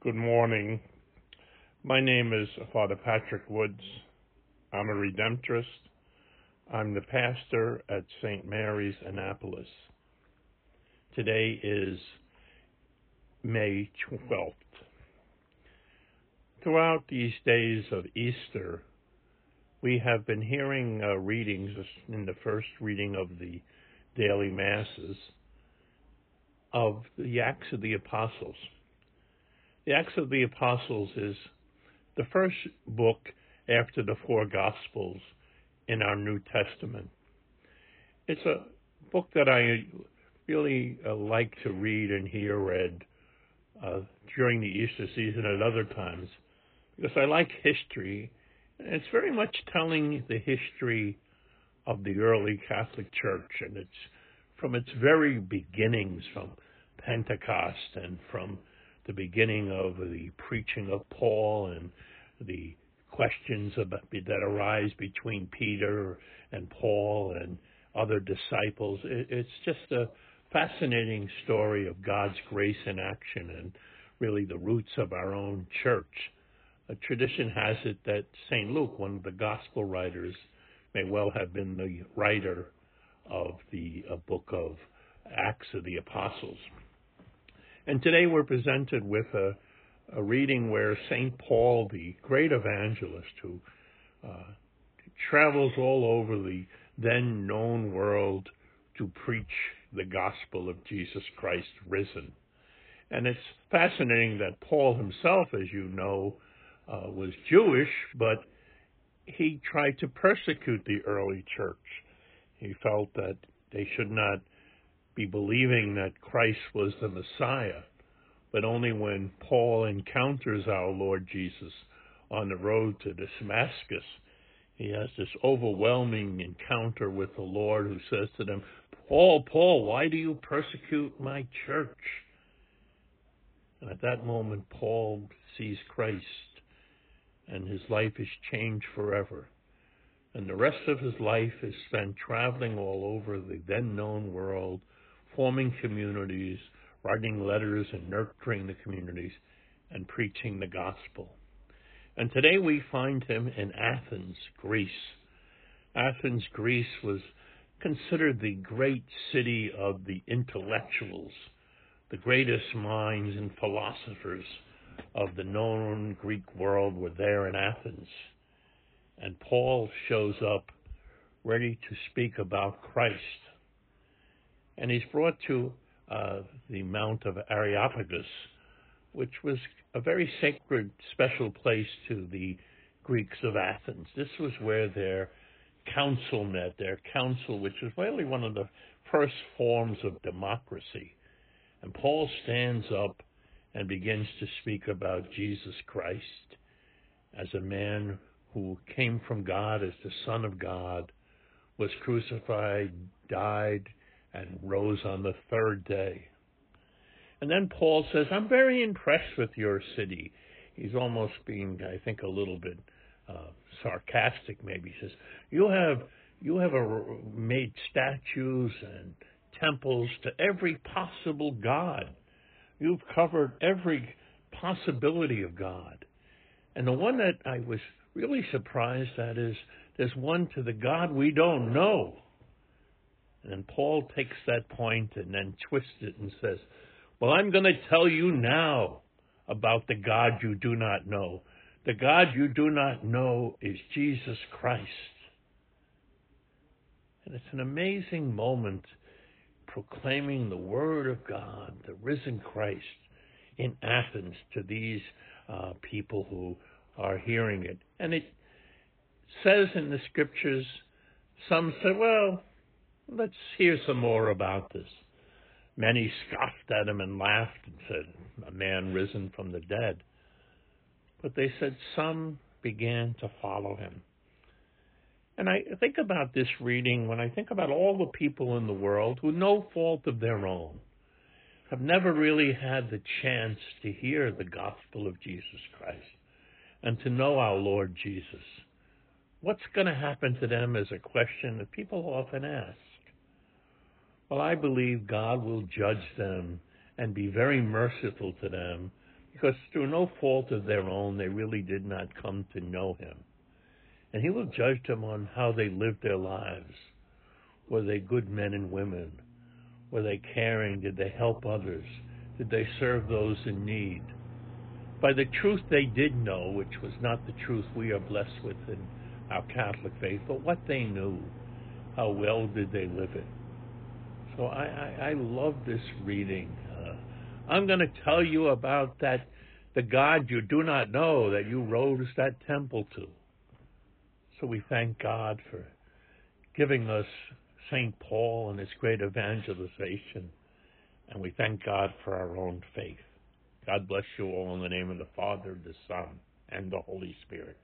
Good morning. My name is Father Patrick Woods. I'm a Redemptorist. I'm the pastor at St. Mary's Annapolis. Today is May 12th. Throughout these days of Easter, we have been hearing uh, readings in the first reading of the daily masses of the Acts of the Apostles. The Acts of the Apostles is the first book after the four Gospels in our New Testament. It's a book that I really uh, like to read and hear read uh, during the Easter season at other times because I like history. And it's very much telling the history of the early Catholic Church and it's from its very beginnings, from Pentecost and from the beginning of the preaching of Paul and the questions about, that arise between Peter and Paul and other disciples. It, it's just a fascinating story of God's grace in action and really the roots of our own church. A tradition has it that St. Luke, one of the gospel writers, may well have been the writer of the book of Acts of the Apostles. And today we're presented with a, a reading where St. Paul, the great evangelist who uh, travels all over the then known world to preach the gospel of Jesus Christ risen. And it's fascinating that Paul himself, as you know, uh, was Jewish, but he tried to persecute the early church. He felt that they should not be believing that Christ was the Messiah, but only when Paul encounters our Lord Jesus on the road to Damascus. He has this overwhelming encounter with the Lord who says to them, Paul, Paul, why do you persecute my church? And at that moment, Paul sees Christ, and his life is changed forever. And the rest of his life is spent traveling all over the then known world, forming communities, writing letters and nurturing the communities, and preaching the gospel. And today we find him in Athens, Greece. Athens, Greece was considered the great city of the intellectuals, the greatest minds and philosophers of the known Greek world were there in Athens. And Paul shows up ready to speak about Christ and he's brought to uh, the Mount of Areopagus, which was a very sacred, special place to the Greeks of Athens. This was where their council met, their council, which was really one of the first forms of democracy. And Paul stands up and begins to speak about Jesus Christ as a man who came from God as the Son of God, was crucified, died, and rose on the third day. And then Paul says, I'm very impressed with your city. He's almost being, I think, a little bit uh, sarcastic, maybe. He says, You have, you have a, made statues and temples to every possible God. You've covered every possibility of God. And the one that I was really surprised at is there's one to the God we don't know. And Paul takes that point and then twists it and says, Well, I'm going to tell you now about the God you do not know. The God you do not know is Jesus Christ. And it's an amazing moment proclaiming the Word of God, the risen Christ, in Athens to these uh, people who are hearing it. And it says in the scriptures, some say, well, Let's hear some more about this. Many scoffed at him and laughed and said, A man risen from the dead. But they said some began to follow him. And I think about this reading when I think about all the people in the world who, no fault of their own, have never really had the chance to hear the gospel of Jesus Christ and to know our Lord Jesus. What's going to happen to them is a question that people often ask. Well, I believe God will judge them and be very merciful to them because through no fault of their own, they really did not come to know him. And he will judge them on how they lived their lives. Were they good men and women? Were they caring? Did they help others? Did they serve those in need? By the truth they did know, which was not the truth we are blessed with in our Catholic faith, but what they knew, how well did they live it? So I, I, I love this reading. Uh, I'm going to tell you about that the God you do not know that you rose that temple to. So we thank God for giving us St. Paul and his great evangelization. And we thank God for our own faith. God bless you all in the name of the Father, the Son, and the Holy Spirit.